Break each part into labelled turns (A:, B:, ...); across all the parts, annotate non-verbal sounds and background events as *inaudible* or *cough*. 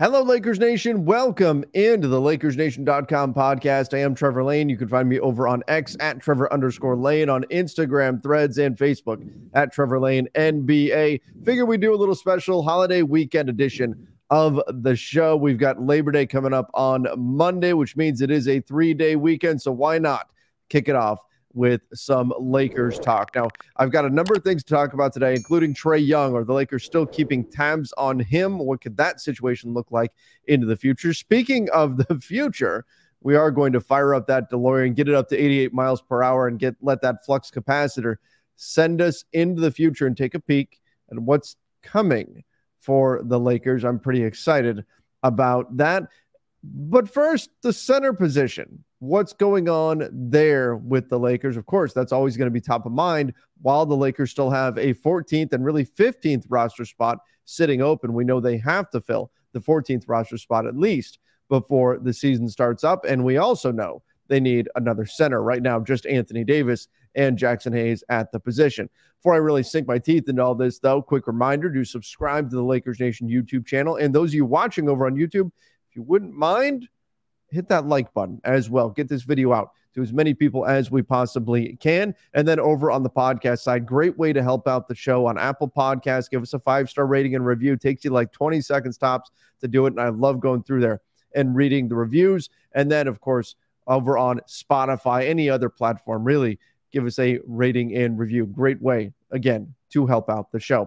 A: Hello, Lakers Nation. Welcome into the LakersNation.com podcast. I am Trevor Lane. You can find me over on X at Trevor underscore Lane, on Instagram, Threads, and Facebook at Trevor Lane NBA. Figure we do a little special holiday weekend edition of the show. We've got Labor Day coming up on Monday, which means it is a three day weekend. So why not kick it off with some Lakers talk. Now, I've got a number of things to talk about today, including Trae Young. Are the Lakers still keeping tabs on him? What could that situation look like into the future? Speaking of the *laughs* future, we are going to fire up that DeLorean, get it up to 88 miles per hour, and get let that flux capacitor send us into the future and take a peek at what's coming for the Lakers. I'm pretty excited about that. But first, the center position what's going on there with the Lakers. Of course, that's always going to be top of mind while the Lakers still have a 14th and really 15th roster spot sitting open. We know they have to fill the 14th roster spot at least before the season starts up. And we also know they need another center right now, just Anthony Davis and Jaxson Hayes at the position. Before I really sink my teeth into all this, though, quick reminder to subscribe to the Lakers Nation YouTube channel. And those of you watching over on YouTube, if you wouldn't mind, hit that like button as well. Get this video out to as many people as we possibly can. And then over on the podcast side, great way to help out the show on Apple Podcasts. Give us a five star rating and review. It takes you like 20 seconds tops to do it. And I love going through there and reading the reviews. And then, of course, over on Spotify, any other platform, really give us a rating and review. Great way, again, to help out the show.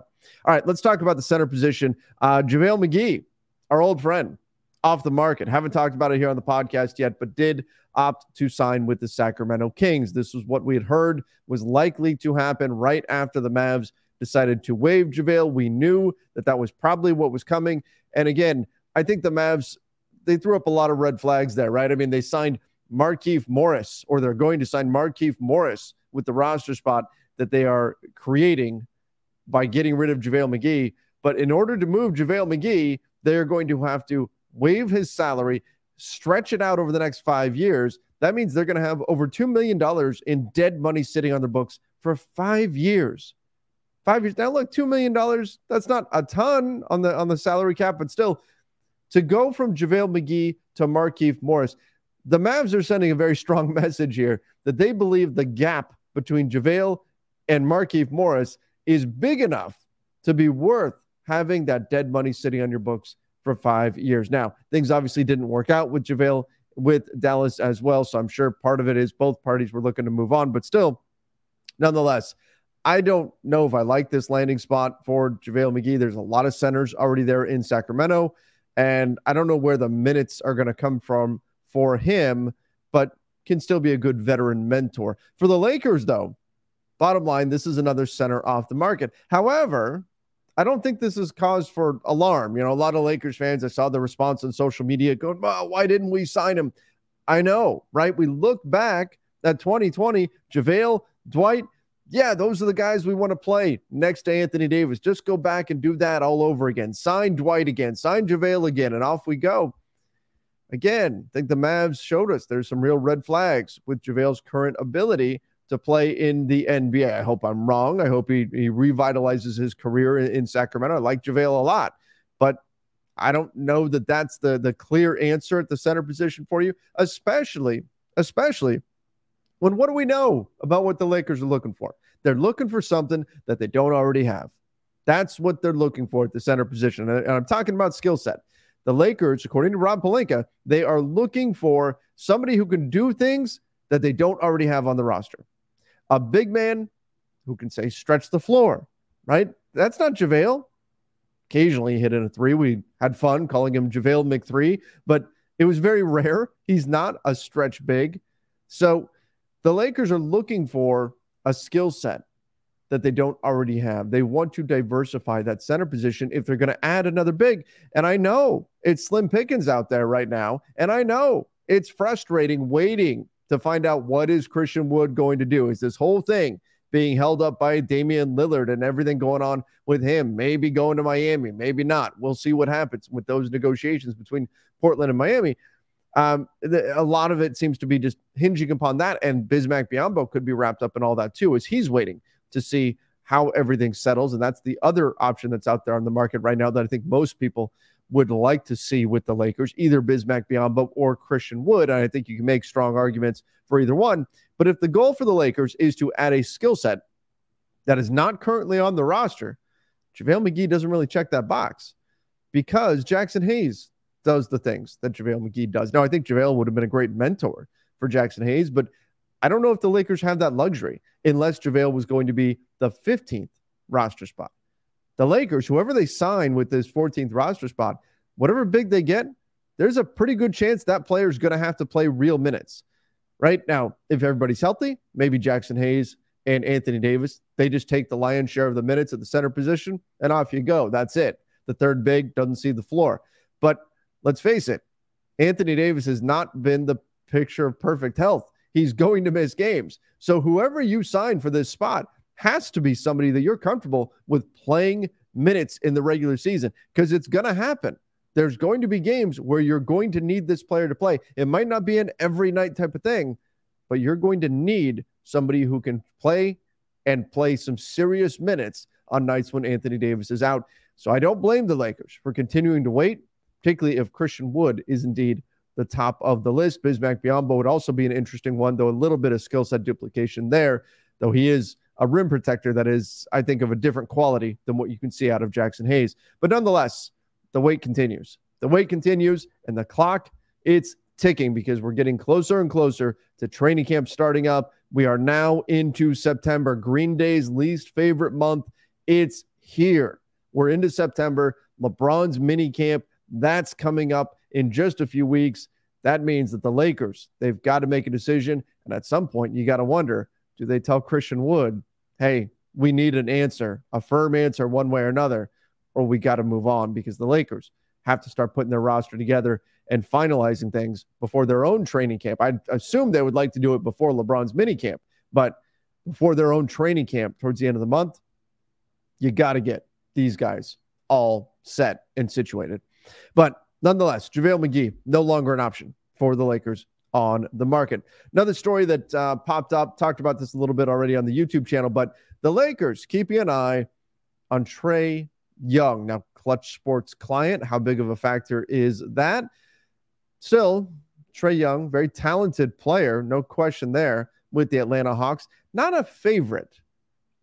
A: All right, let's talk about the center position. Uh, JaVale McGee, our old friend, off the market. Haven't talked about it here on the podcast yet, but did opt to sign with the Sacramento Kings. This was what we had heard was likely to happen right after the Mavs decided to waive JaVale. We knew that that was probably what was coming. And again, I think the Mavs, they threw up a lot of red flags there, right? I mean, they signed Markieff Morris, or they're going to sign Markieff Morris with the roster spot that they are creating by getting rid of JaVale McGee. But in order to move JaVale McGee, they're going to have to waive his salary, stretch it out over the next five years. That means they're going to have over $2 million in dead money sitting on their books for five years. Five years. Now, look, $2 million, that's not a ton on the on the salary cap, but still, to go from JaVale McGee to Markieff Morris, the Mavs are sending a very strong *laughs* message here that they believe the gap between JaVale and Markieff Morris is big enough to be worth having that dead money sitting on your books for five years. Now, things obviously didn't work out with JaVale with Dallas as well. So I'm sure part of it is both parties were looking to move on, but still, nonetheless, I don't know if I like this landing spot for JaVale McGee. There's a lot of centers already there in Sacramento, and I don't know where the minutes are going to come from for him, but can still be a good veteran mentor. For the Lakers, though, bottom line, this is another center off the market. However, I don't think this is cause for alarm. You know, a lot of Lakers fans, I saw the response on social media going, well, why didn't we sign him? I know, right? We look back at 2020, JaVale, Dwight, yeah, those are the guys we want to play next to Anthony Davis. Just go back and do that all over again. Sign Dwight again, sign JaVale again, and off we go. Again, I think the Mavs showed us there's some real red flags with JaVale's current ability to play in the NBA. I hope I'm wrong. I hope he, he revitalizes his career in, in Sacramento. I like JaVale a lot, but I don't know that that's the the clear answer at the center position for you, especially especially when what do we know about what the Lakers are looking for? They're looking for something that they don't already have. That's what they're looking for at the center position. And I'm talking about skill set. The Lakers, according to Rob Pelinka, they are looking for somebody who can do things that they don't already have on the roster. A big man who can say stretch the floor, right? That's not JaVale. Occasionally he hit in a three. We had fun calling him JaVale McThree, but it was very *laughs* rare. He's not a stretch big. So the Lakers are looking for a skill set that they don't already have. They want to diversify that center position if they're going to add another big. And I know it's slim pickings out there right now. And I know it's frustrating waiting to find out what is Christian Wood going to do. Is this whole thing being held up by Damian Lillard and everything going on with him, maybe going to Miami, maybe not. We'll see what happens with those negotiations between Portland and Miami. Um, the, a lot of it seems to be just hinging upon that, and Bismack Biyombo could be wrapped up in all that too, as he's waiting to see how everything settles. And that's the other option that's out there on the market right now that I think most people would like to see with the Lakers, either Bismack Biyombo or Christian Wood. And I think you can make strong arguments for either one. But if the goal for the Lakers is to add a skill set that is not currently on the roster, JaVale McGee doesn't really check that box because Jaxson Hayes does the things that JaVale McGee does. Now, I think JaVale would have been a great mentor for Jaxson Hayes, but I don't know if the Lakers have that luxury unless JaVale was going to be the 15th roster spot. The Lakers, whoever they sign with this 14th roster spot, whatever big they get, there's a pretty good chance that player is going to have to play real minutes. Right now, if everybody's healthy, maybe Jaxson Hayes and Anthony Davis, they just take the lion's share of the minutes at the center position and off you go. That's it. The third big doesn't see the floor. But let's face it, Anthony Davis has not been the picture of perfect health he's going to miss games. So whoever you sign for this spot has to be somebody that you're comfortable with playing minutes in the regular season because it's going to happen. There's going to be games where you're going to need this player to play. It might not be an every night type of thing, but you're going to need somebody who can play and play some serious minutes on nights when Anthony Davis is out. So I don't blame the Lakers for continuing to wait, particularly if Christian Wood is indeed the top of the list. Bismack Biyombo would also be an interesting one, though a little bit of skill set duplication there, though he is a rim protector that is, I think, of a different quality than what you can see out of Jaxson Hayes. But nonetheless, the wait continues. The wait continues, and the clock, it's ticking because we're getting closer and closer to training camp starting up. We are now into September, Green Day's least favorite month. It's here. We're into September. LeBron's mini camp, that's coming up in just a few weeks. That means that the Lakers, they've got to make a decision. And at some point, you got to wonder do they tell Christian Wood, hey, we need an answer, a firm answer one way or another, or we got to move on because the Lakers have to start putting their roster together and finalizing things before their own training camp. I assume they would like to do it before LeBron's mini camp, but before their own training camp towards the end of the month, you got to get these guys all set and situated. But Nonetheless, JaVale McGee, no longer an option for the Lakers on the market. Another story that uh, popped up, talked about this a little bit already on the YouTube channel, but the Lakers keeping an eye on Trae Young. Now, Clutch Sports client, how big of a factor is that? Still, Trae Young, very talented player, no question there with the Atlanta Hawks. Not a favorite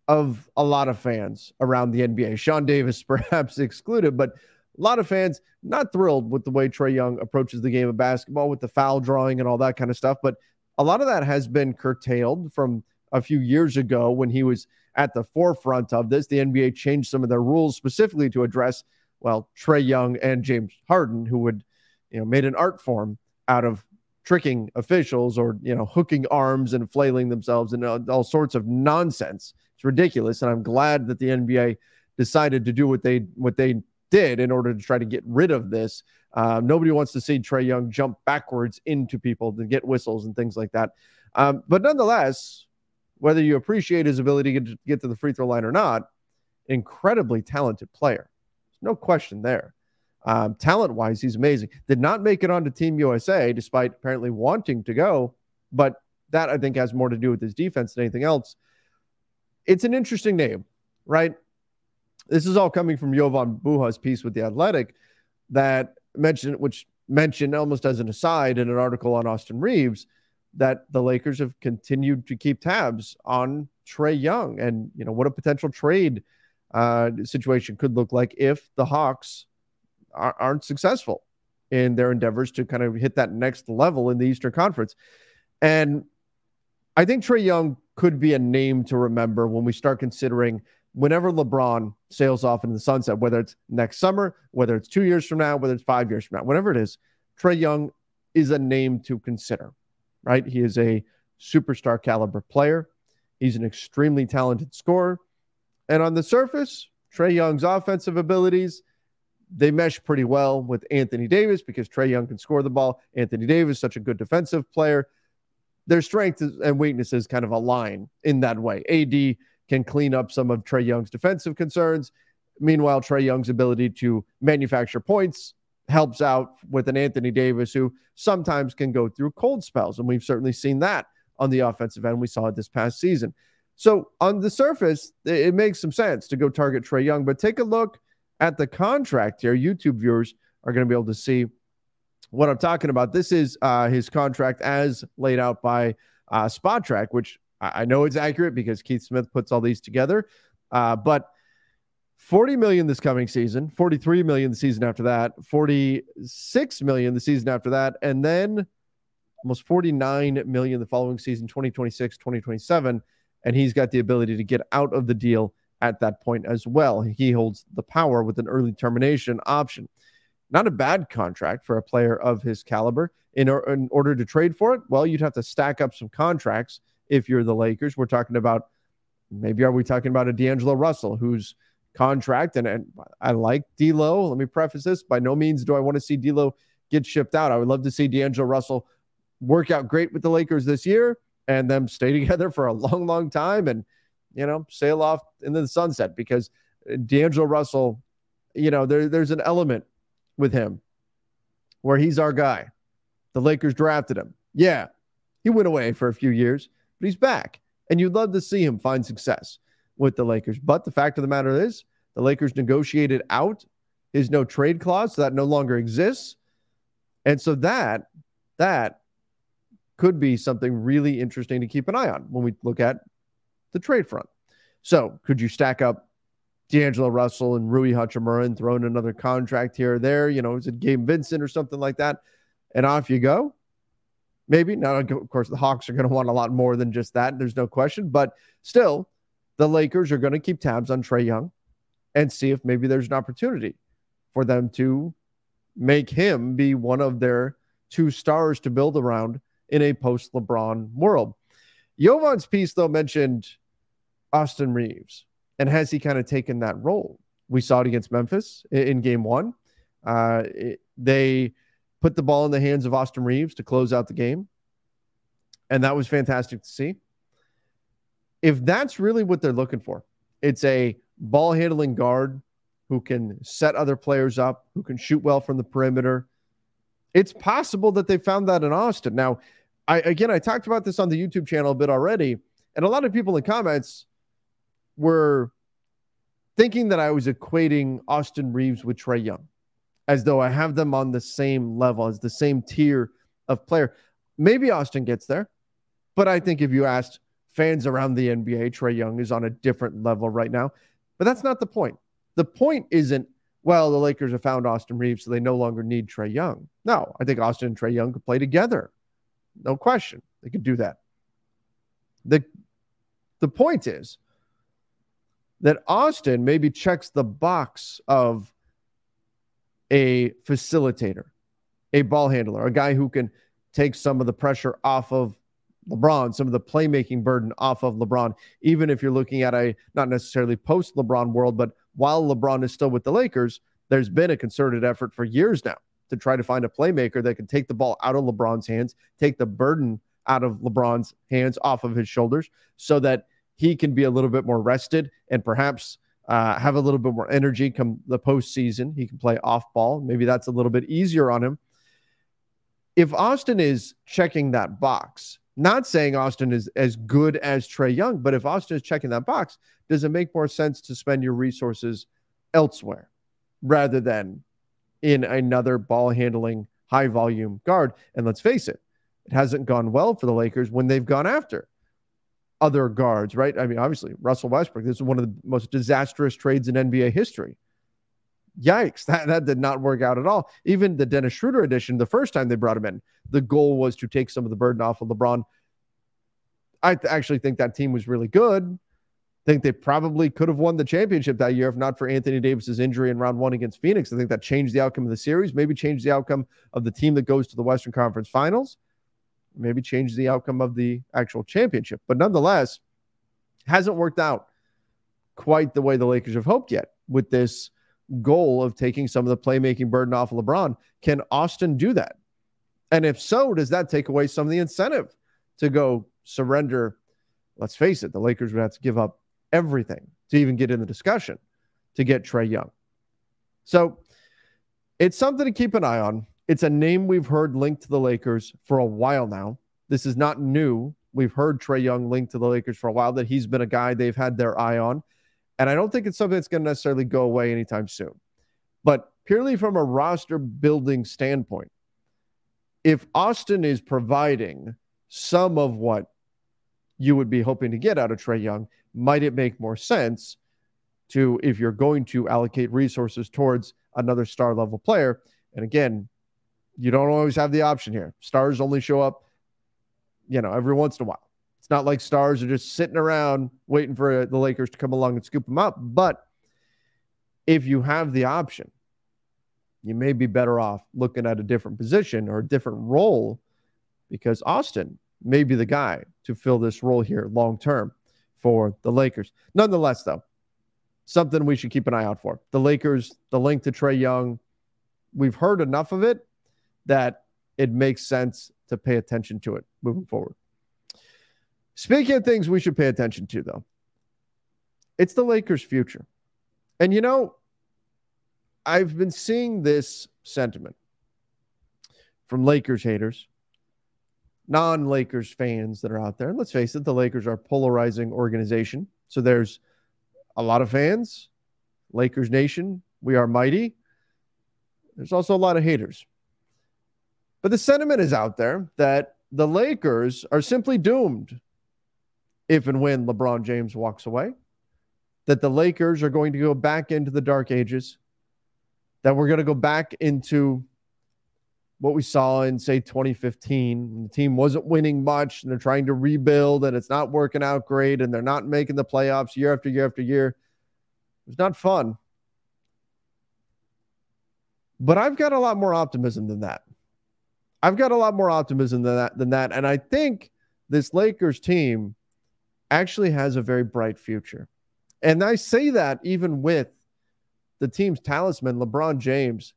A: of a lot of fans around the NBA. Sean Davis, *laughs* perhaps excluded, but a lot of fans not thrilled with the way Trae Young approaches the game of basketball with the foul drawing and all that kind of stuff. But a lot of that has been curtailed from a few years ago when he was at the forefront of this. The NBA changed some of their rules specifically to address, well, Trae Young and James Harden, who would, you know, made an art form out of tricking officials or, you know, hooking arms and flailing themselves and all, sorts of nonsense. It's ridiculous. And I'm glad that the NBA decided to do what they what they did in order to try to get rid of this. Uh, nobody wants to see Trae Young jump backwards into people to get whistles and things like that. Um, but nonetheless, whether you appreciate his ability to get, to get to the free throw line or not, incredibly talented player. There's no question there. Um, talent wise, he's amazing. Did not make it onto Team USA despite apparently wanting to go, but that I think has more to do with his defense than anything else. It's an interesting name, right? This is all coming from Jovan Buha's piece with The Athletic. that mentioned, which mentioned almost as an aside in an article on Austin Reaves, that the Lakers have continued to keep tabs on Trae Young and you know what a potential trade uh, situation could look like if the Hawks are, aren't successful in their endeavors to kind of hit that next level in the Eastern Conference. And I think Trae Young could be a name to remember when we start considering whenever LeBron sails off into the sunset, whether it's next summer, whether it's two years from now, whether it's five years from now, whatever it is, Trae Young is a name to consider, right? He is a superstar caliber player. He's an extremely talented scorer. And on the surface, Trae Young's offensive abilities, they mesh pretty well with Anthony Davis because Trae Young can score the ball. Anthony Davis, such a good defensive player. Their strengths and weaknesses kind of align in that way. AD can clean up some of Trae Young's defensive concerns. Meanwhile, Trae Young's ability to manufacture points helps out with an Anthony Davis who sometimes can go through cold spells. And we've certainly seen that on the offensive end. We saw it this past season. So on the surface, it makes some sense to go target Trae Young, but take a look at the contract here. YouTube viewers are going to be able to see what I'm talking about. This is uh, his contract as laid out by uh, Spotrac, which I, know it's accurate because Keith Smith puts all these together. Uh, but 40 million this coming season, 43 million the season after that, 46 million the season after that, and then almost 49 million the following season, 2026, 2027 and he's got the ability to get out of the deal at that point as well. He holds the power with an early termination option. Not a bad contract for a player of his caliber. In, or, in order to trade for it, well, you'd have to stack up some contracts if you're the Lakers. We're talking about maybe are we talking about a D'Angelo Russell whose contract and, and I like D'Lo. Let me preface this: by no means do I want to see D'Lo get shipped out. I would love to see D'Angelo Russell work out great with the Lakers this year and them stay *laughs* together for a long, long time and, you know, sail off into the sunset because D'Angelo Russell, you know, there, there's an element with him where he's our guy. The Lakers drafted him. Yeah, he went away for a few years, but he's back. And you'd love to see him find success with the Lakers. But the fact of the matter is, the Lakers negotiated out his no trade clause, so that no longer exists. And so that that could be something really interesting to keep an eye on when we look at the trade front. So, could you stack up D'Angelo Russell and Rui Hachimura and throw in another contract here or there? You know, is it Gabe Vincent or something like that? And off you go. Maybe. not. of course, the Hawks are going *laughs* to want a lot more than just that. There's no question. But still, the Lakers are going to keep tabs on Trae Young and see if maybe there's an opportunity for them to make him be one of their two stars to build around in a post LeBron world. Jovan's piece, though, mentioned Austin Reaves And has he kind of taken that role? We saw it against Memphis in game one. Uh, it, they put the ball in the hands of Austin Reaves to close out the game. And that was fantastic to see. If that's really what they're looking for, it's a ball handling guard who can set other players up, who can shoot well from the perimeter. It's possible that they found that in Austin. Now, I again I talked about this on the YouTube channel a bit already, and a lot of people in comments were thinking that I was equating Austin Reaves with Trae Young, as though I have them on the same level, as the same tier of player. Maybe Austin gets there, but I think if you asked fans around the NBA, Trae Young is on a different level right now. But that's not the point. The point isn't, well, the Lakers have found Austin Reaves, so they no longer need Trae Young. No, I think Austin and Trae Young could play together no question. They could do that. The, the point is that Austin maybe checks the box of a facilitator, a ball handler, a guy who can take some of the pressure off of LeBron, some of the playmaking burden off of LeBron, even if you're looking at a not necessarily post LeBron world, but while LeBron is still with the Lakers, there's been a concerted effort for years now to try to find a playmaker that can take the ball out of LeBron's hands, take the burden out of LeBron's hands off of his shoulders so that he can be a little bit more rested and perhaps uh, have a little bit more energy come the postseason. He can play off ball. Maybe that's a little bit easier on him. If Austin is checking that box, not saying Austin is as good as Trae Young, but if Austin is checking that box, does it make more sense to spend your resources elsewhere rather than in another ball handling, high volume guard. And let's face it, it hasn't gone well for the Lakers when they've gone after other guards, right? I mean, obviously, Russell Westbrook, this is one of the most disastrous trades in NBA history. Yikes, *laughs* that, that did not work out at all. Even the Dennis Schroeder edition, the first time they brought him in, the goal was to take some of the burden off of LeBron. I th- actually think that team was really good. I think they probably could have won the championship that year if not for Anthony Davis's injury in round one against Phoenix. I think that changed the outcome of the series, maybe changed the outcome of the team that goes to the Western Conference Finals maybe change the outcome of the actual championship. But nonetheless, hasn't worked out quite the way the Lakers have hoped yet with this goal of taking some of the playmaking burden off of LeBron. Can Austin do that? And if so, does that take away some of the incentive to go surrender? Let's face it, the Lakers would have to give up everything to even get in the discussion to get Trae Young. So it's something to keep an eye on. It's a name we've heard linked to the Lakers for a while now. This is not new. We've heard Trae Young linked to the Lakers for a while, that he's been a guy they've had their eye on. And I don't think it's something that's going to necessarily go away anytime soon. But purely from a roster building standpoint, if Austin is providing some of what you would be hoping to get out of Trae Young, might it make more sense to, if you're going to allocate resources towards another star level player? And again, you don't always have the option here. Stars only show up, you know, every once in a while. It's not like stars are just sitting around waiting for uh, the Lakers to come along and scoop them up. But if you have the option, you may be better off looking at a different position or a different role because Austin may be the guy to fill this role here long term for the Lakers. Nonetheless, though, something we should keep an eye out for. The Lakers, the link to Trae Young, we've heard enough of it that it makes sense to pay attention to it moving forward. Speaking of things we should pay attention to, though, it's the Lakers' future. And you know, I've been seeing this sentiment from Lakers haters, non Lakers fans that are out there. And let's face it, the Lakers are a polarizing organization. So there's a lot of fans, Lakers Nation, we are mighty. There's also a lot of haters. But the sentiment is out there that the Lakers are simply doomed if and when LeBron James walks away, that the Lakers are going to go back into the dark ages, that we're going to go back into what we saw in, say, 2015. The team wasn't winning much and they're trying to rebuild and it's not working out great and they're not making the playoffs year after year after year. It's not fun. But I've got a lot more optimism than that. I've got a lot more optimism than that than that. And I think this Lakers team actually has a very bright future. And I say that even with the team's talisman, LeBron James,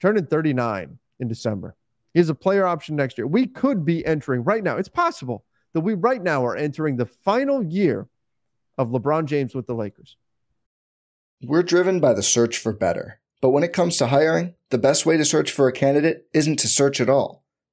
A: turning 39 in December. He has a player option next year. We could be entering right now. It's possible that we right now are entering the final year of LeBron James with the Lakers.
B: We're driven by the search for better. But when it comes to hiring, the best way to search for a candidate isn't to search at all.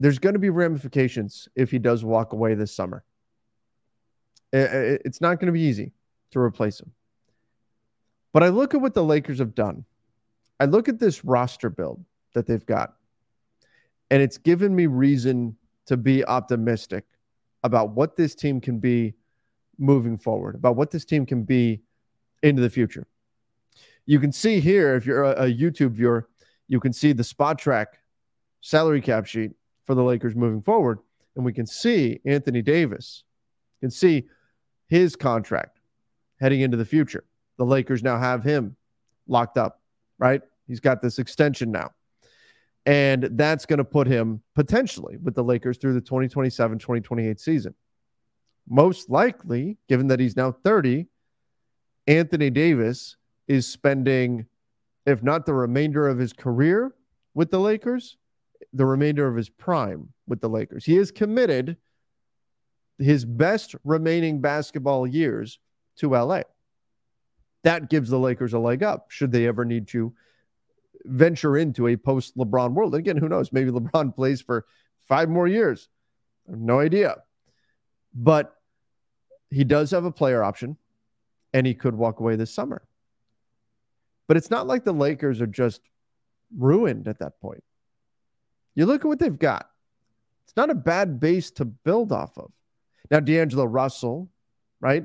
A: There's going to be ramifications if he does walk away this summer. It's not going to be easy to replace him. But I look at what the Lakers have done. I look at this roster build that they've got, and it's given me reason to be optimistic about what this team can be moving forward, about what this team can be into the future. You can see here, if you're a, YouTube viewer, you can see the Spotrac salary cap sheet for the Lakers moving forward. And we can see Anthony Davis, can see his contract heading into the future. The Lakers now have him locked up, right? He's got this extension now. And that's going to put him potentially with the Lakers through the 2027 2028 season. Most likely, given that he's now 30, Anthony Davis is spending, if not the remainder of his career with the Lakers, the remainder of his prime with the Lakers. He has committed his best remaining basketball years to LA. That gives the Lakers a leg up should they ever need to venture into a post LeBron world. Again, who knows? Maybe *laughs* LeBron plays for five more years. no idea. But he does have a player option and he could walk away this summer. But it's not like the Lakers are just ruined at that point. You look at what they've got. It's not a bad base to build off of. Now, D'Angelo Russell, right?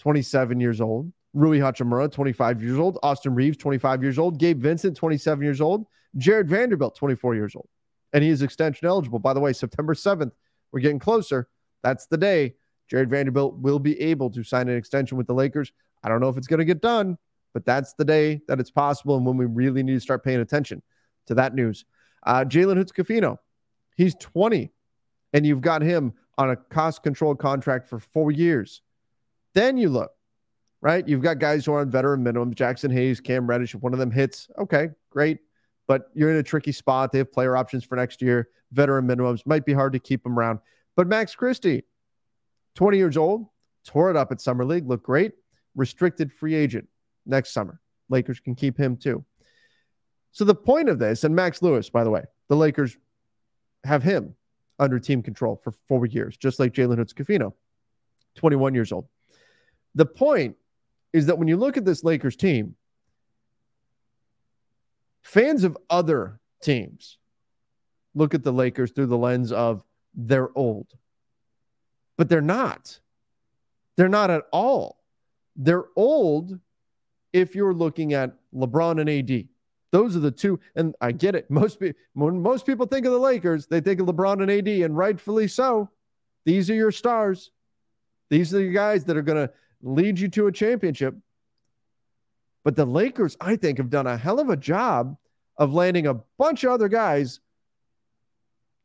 A: 27 years old. Rui Hachimura, 25 years old. Austin Reaves, 25 years old. Gabe Vincent, 27 years old. Jarred Vanderbilt, 24 years old. And he is extension eligible. By the way, September 7th, we're getting closer. That's the day Jarred Vanderbilt will be able to sign an extension with the Lakers. I don't know if it's going to get done, but that's the day that it's possible and when we really need to start paying attention to that news. Uh, Jalen Hood-Schifino, he's 20, and you've got him on a cost controlled contract for four years. Then you look, right? You've got guys who are on veteran minimum, Jaxson Hayes, Cam Reddish. If one of them hits, okay, great. But you're in a tricky spot. They have player options for next year, veteran minimums. Might be hard to keep them around. But Max Christie, 20 years old, tore it up at Summer League, looked great. Restricted free agent next summer. Lakers can keep him too. So the point of this, and Max Lewis, by the way, the Lakers have him under team control for four years, just like Jalen Hood-Schifino, 21 years old. The point is that when you look at this Lakers team, fans of other teams look at the Lakers through the lens of they're old. But they're not. They're not at all. They're old if you're looking at LeBron and AD. Those are the two, and I get it. *laughs* Most people, when most people think of the Lakers, they think of LeBron and AD, and rightfully so. These are your stars. These are the guys that are going to lead you to a championship. But the Lakers, I think, have done a hell of a job of landing a bunch of other guys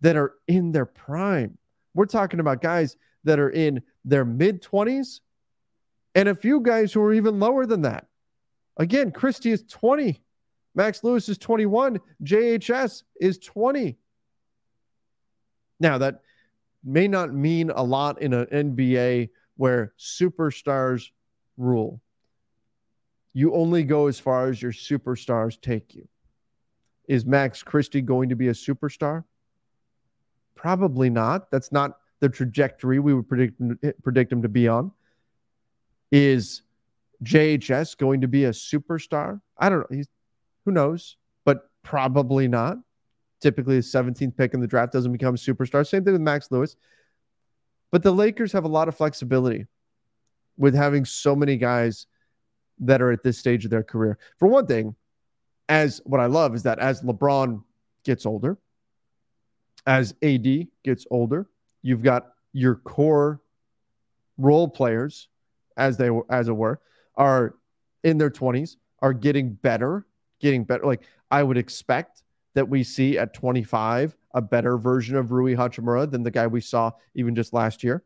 A: that are in their prime. We're talking about guys that are in their mid 20s and a few guys who are even lower than that. Again, Christie is 20. Max Lewis is 21. JHS is 20. Now, that may not mean a lot in an NBA where superstars rule. You only go as far as your superstars take you. Is Max Christie going to be a superstar? Probably not. That's not the trajectory we would predict, predict him to be on. Is JHS going to be a superstar? I don't know. He's who knows? But probably not. Typically, a 17th pick in the draft doesn't become a superstar. Same thing with Max Lewis. But the Lakers have a lot of flexibility with having so many guys that are at this stage of their career. For one thing, as what I love is that as LeBron gets older, as AD gets older, you've got your core role players, as they as it were, are in their 20s, are getting better getting better. Like I would expect that we see at 25 a better version of Rui Hachimura than the guy we saw even just last year.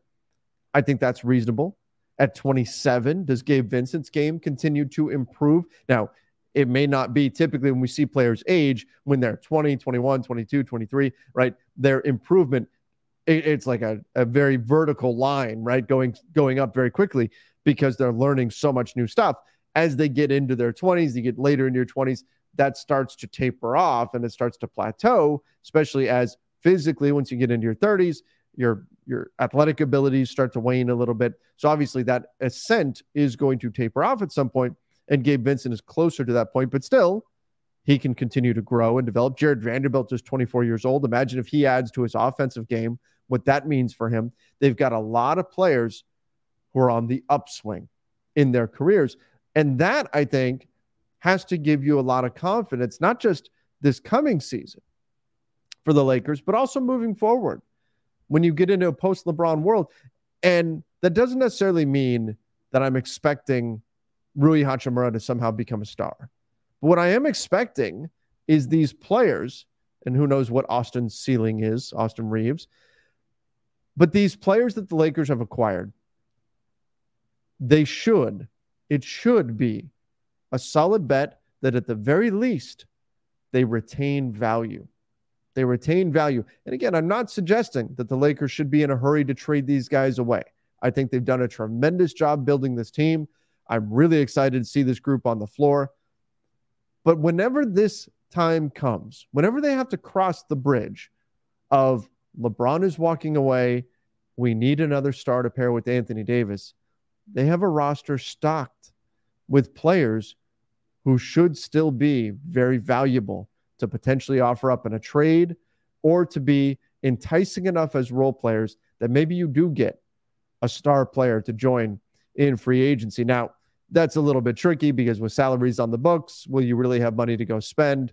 A: I think that's reasonable. At 27, does Gabe Vincent's game continue to improve? Now, it may not be typically when we see players age when they're 20, 21, 22, 23, right? Their improvement it's like a, a very vertical line, right? Going going up very quickly because they're learning so much new stuff as they get into their 20s, you get later in your 20s, that starts to taper off and it starts to plateau, especially as physically, once you get into your 30s, your your athletic abilities start to wane a little bit. So obviously that ascent is going to taper off at some point, and Gabe Vincent is closer to that point, but still he can continue to grow and develop. Jarred Vanderbilt is 24 years old. Imagine if he adds to his offensive game, what that means for him. They've got a lot of players who are on the upswing in their careers. And that, I think, has to give you a lot of confidence, not just this coming season for the Lakers, but also moving forward when you get into a post LeBron world. And that doesn't necessarily mean that I'm expecting Rui Hachimura to somehow become a star. But what I am expecting is these players, and who knows what Austin's ceiling is, Austin Reaves, but these players that the Lakers have acquired, they should, it should be a solid bet that at the very least, they retain value. They retain value. And again, I'm not suggesting that the Lakers should be in a hurry to trade these guys away. I think they've done a tremendous job building this team. I'm really excited to see this group on the floor. But whenever this time comes, whenever they have to cross the bridge of LeBron is walking away, we need another star to pair with Anthony Davis, they have a roster stocked with players who should still be very valuable to potentially offer up in a trade or to be enticing enough as role players that maybe you do get a star player to join in free agency. Now, that's a little bit tricky because with salaries on the books, will you really have money to go spend?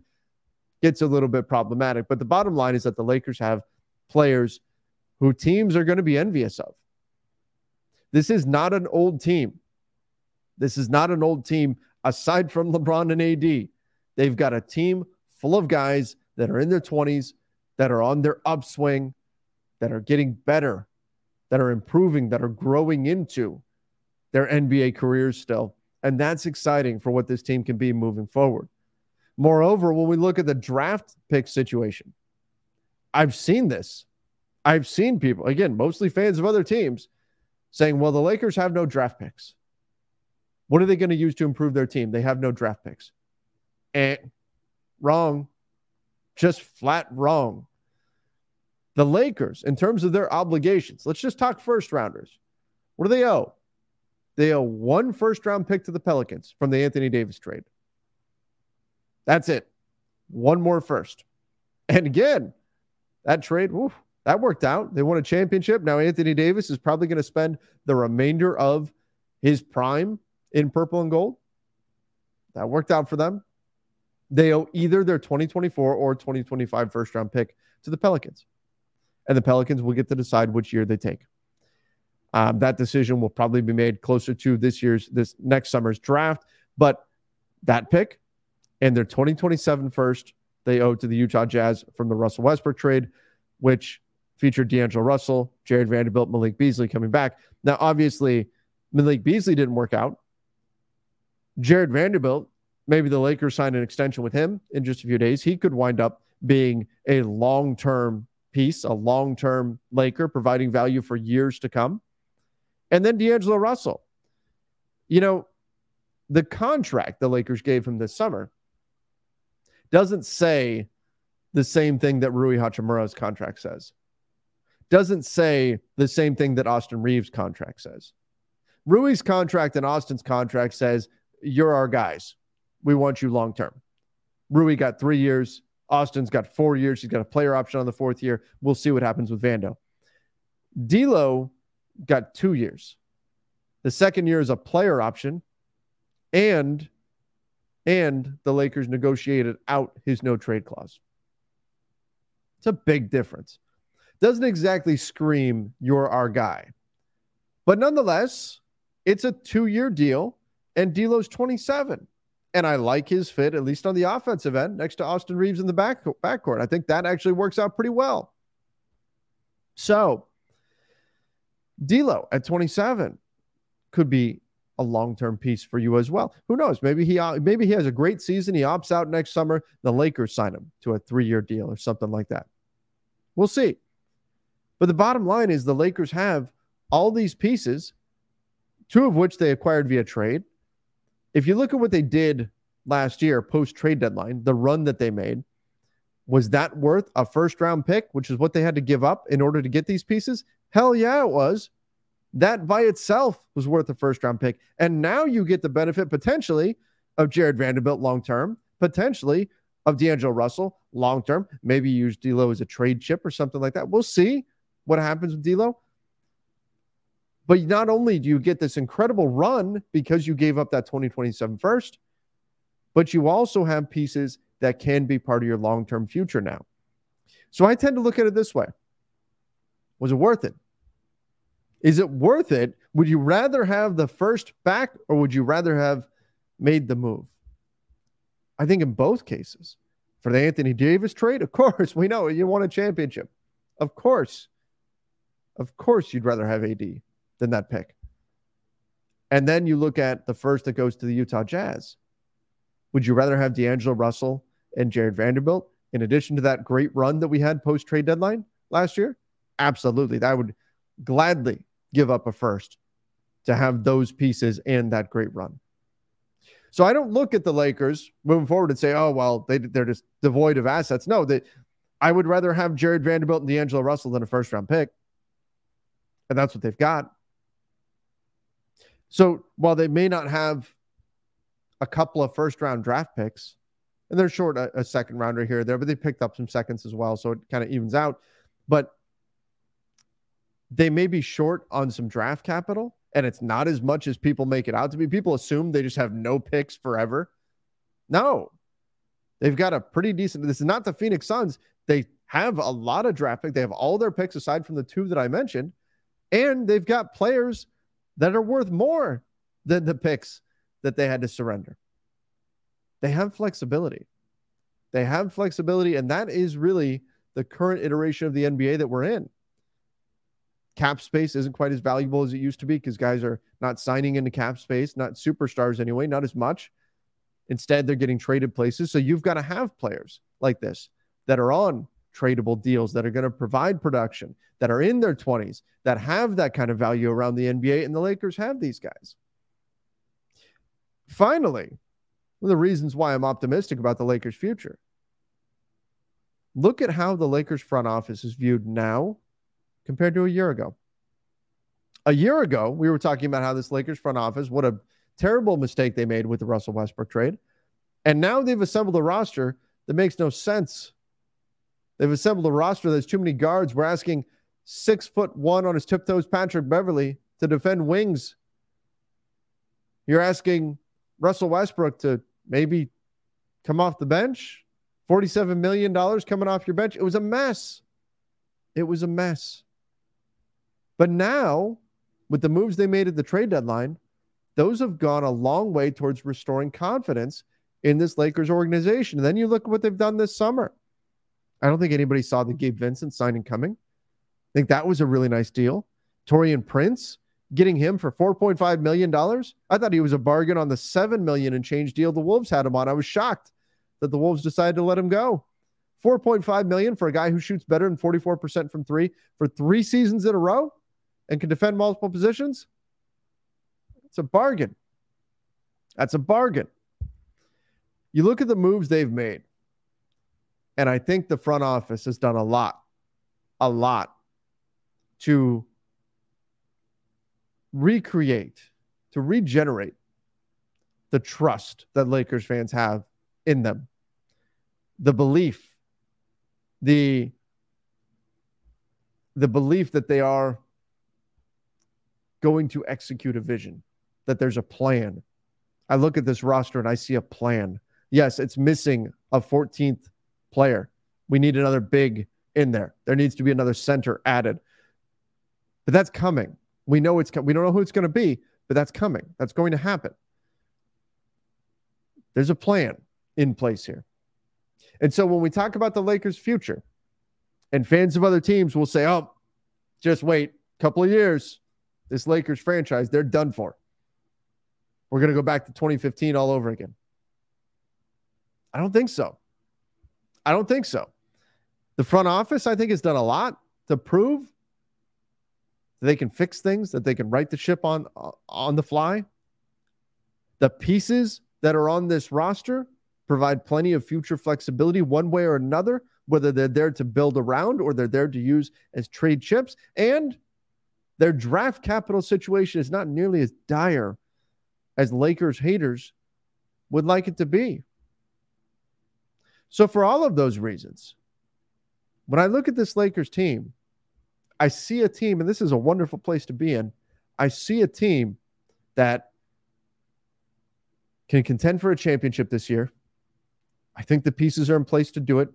A: Gets a little bit problematic. But the bottom line is that the Lakers have players who teams are going to be envious of. This is not an old team. This is not an old team aside from LeBron and AD. They've got a team full of guys that are in their 20s, that are on their upswing, that are getting better, that are improving, that are growing into their NBA careers still. And that's exciting for what this team can be moving forward. Moreover, when we look at the draft pick situation, I've seen this. I've seen people, again, mostly fans of other teams, saying, well, the Lakers have no draft picks. What are they going to use to improve their team? They have no draft picks. And Wrong. Just flat wrong. The Lakers, in terms of their obligations, let's just talk first rounders. What do they owe? They owe one first round pick to the Pelicans from the Anthony Davis trade. That's it. One more first. And again, that trade, woof, that worked out. They won a championship. Now Anthony Davis is probably going to spend the remainder of his prime in purple and gold. That worked out for them. They owe either their 2024 or 2025 first round pick to the Pelicans. And the Pelicans will get to decide which year they take. Um, that decision will probably be made closer to this year's, this next summer's draft. But that pick and their 2027 first, they owe to the Utah Jazz from the Russell Westbrook trade, which featured D'Angelo Russell, Jarred Vanderbilt, Malik Beasley coming back. Now, obviously, Malik Beasley didn't work out. Jarred Vanderbilt maybe the Lakers signed an extension with him in just a few days. He could wind up being a long term piece, a long term Laker, providing value for years to come. And then D'Angelo Russell. You know, the contract the Lakers gave him this summer doesn't say the same thing that Rui Hachimura's contract says. Doesn't say the same thing that Austin Reaves' contract says. Rui's contract and Austin's contract says, You're our guys we want you long term. Rui got three years. Austin's got four years. He's got a player option on the fourth year. We'll see what happens with Vando. D'Lo got two years. The second year is a player option, and and the Lakers negotiated out his no trade clause. It's a big difference. Doesn't exactly scream you're our guy, but nonetheless, it's a two year deal, and D'Lo's 27 and I like his fit, at least on the offensive end, next to Austin Reaves in the back backcourt. I think that actually works out pretty well. So, D'Lo at 27 could be a long-term piece for you as well. Who knows? Maybe he uh, maybe he has a great season. He opts out next summer. The Lakers sign him to a three-year deal or something like that. We'll see. But the bottom line is the Lakers have all these pieces, two of which they acquired via trade if you look at what they did last year post trade deadline, the run that they made, Was that worth a first round pick, which is what they had to give up in order to get these pieces? Hell yeah, it was. That by itself was worth a first round pick. And now you get the benefit potentially of Jarred Vanderbilt long term, potentially of D'Angelo Russell long term. Maybe use D'Lo as a trade chip or something like that. We'll see what happens with D'Lo. But not only do you get this incredible run because you gave up that 2027 first, but you also have pieces that can be part of your long term future now. So I tend to look at it this way Was it worth it? Is it worth it? Would you rather have the first back or would you rather have made the move? I think in both cases, for the Anthony Davis trade, of course, *laughs* we know you won a championship. Of course. Of course, you'd rather have AD than that pick. And then you look at the first that goes to the Utah Jazz. Would you rather have D'Angelo Russell and Jarred Vanderbilt in addition to that great run that we had post trade deadline last year? Absolutely. That would gladly give up a first to have those pieces and that great run. So I don't look at the Lakers moving forward and say, oh, well, they, they're just devoid of assets. No, they, I would rather have Jarred Vanderbilt and D'Angelo Russell than a first round pick. And that's what they've got. So while they may not have a couple of first round draft picks, and they're short a, a second rounder here there, but they picked up some seconds as well. So it kind of evens out. But they may be short on some draft capital, and it's not as much as people make it out to be. People assume they just have no picks forever. No, they've got a pretty decent. This is not the Phoenix Suns. They have a lot of draft pick. They have all their picks aside from the two that I mentioned, and they've got players that are worth more than the picks that they had to surrender. They have flexibility. They have flexibility, and that is really the current iteration of the NBA that we're in. Cap space isn't quite as valuable as it used to be because guys are not signing into cap space, not superstars anyway, not as much. Instead, they're getting traded places. So you've got to have players like this that are on tradable deals that are going to provide production, that are in their 20s, that have that kind of value around the NBA. And the Lakers have these guys. Finally, one of the reasons why I'm optimistic about the Lakers' future. Look at how the Lakers front office is viewed now compared to a year ago. A year ago, we were talking about how this Lakers front office, what a terrible mistake they made with the Russell Westbrook trade. And now they've assembled a roster that makes no sense. They've assembled a roster that's too many guards. We're asking six foot one on his tiptoes Patrick Beverley to defend wings. You're asking Russell Westbrook to maybe come off the bench. $47 million coming off your bench. It was a mess. It was a mess. But now, with the moves they made at the trade deadline, those have gone a long way towards restoring confidence in this Lakers organization. And then you look at what they've done this summer. I don't think anybody saw the hmm. Gabe Vincent signing coming. I think that was a really nice deal. Taurean Prince, getting him for $4.5 million. I thought he was a bargain on the 7 million and change deal the Wolves had him on. I was shocked that the Wolves decided to let him go. 4.5 million for a guy who shoots better than 44% from three for three seasons in a row and can defend multiple positions, it's a bargain. That's a bargain. You look at the moves they've made, and I think the front office has done a lot, a lot to recreate, to regenerate the trust that Lakers fans have in them, the belief, the the belief that they are going to execute a vision, that there's a plan. I look at this roster and I see a plan. Yes, it's missing a 14th player. We need another big in there. There needs to be another center added. But that's coming. We know it's we don't know who it's going to be, but that's coming. That's going to happen. There's a plan in place here. And so when we talk about the Lakers' future, and fans of other teams will say, "Oh, just wait, a couple of years this Lakers franchise, they're done for. We're going to go back to 2015 all over again. I don't think so. I don't think so. The front office, I think, has done a lot to prove that they can fix things, that they can right the ship on uh, on the fly. The pieces that are on this roster provide plenty of future flexibility one way or another whether they're there to build around or they're there to use as trade chips. And their draft capital situation is not nearly as dire as Lakers haters would like it to be. So, for all of those reasons, when I look at this Lakers team, I see a team, and this is a wonderful place to be in. I see a team that can contend for a championship this year. I think the pieces are in place to do it.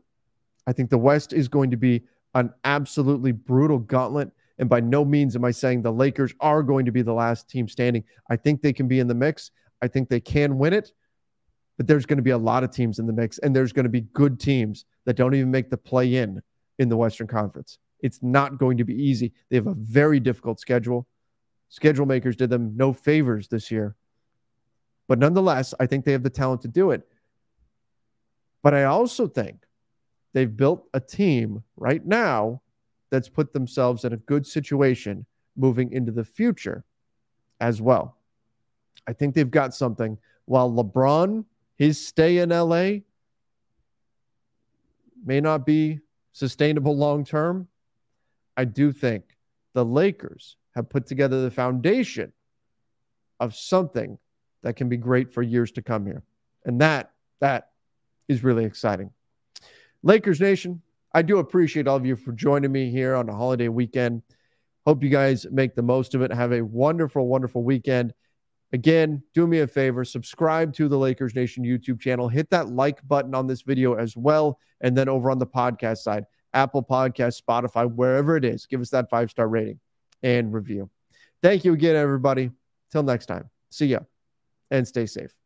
A: I think the West is going to be an absolutely brutal gauntlet. And by no means am I saying the Lakers are going to be the last team standing. I think they can be in the mix. I think they can win it. But there's going to be a lot of teams in the mix, and there's going to be good teams that don't even make the play in in the Western Conference. It's not going to be easy. They have a very difficult schedule. Schedule makers did them no favors this year. But nonetheless, I think they have the talent to do it. But I also think they've built a team right now that's put themselves in a good situation moving into the future as well. I think they've got something. While LeBron, his stay in LA may not be sustainable long term, I do think the Lakers have put together the foundation of something that can be great for years to come here. And that that is really exciting. Lakers Nation, I do appreciate all of you for joining me here on a holiday weekend. Hope you guys make the most of it. Have a wonderful, wonderful weekend. Again, do me a favor, subscribe to the Lakers Nation YouTube channel. Hit that like button on this video as well. And then over on the podcast side, Apple Podcast, Spotify, wherever it is, give us that five star rating and review. Thank you again, everybody. Till next time. See ya and stay safe.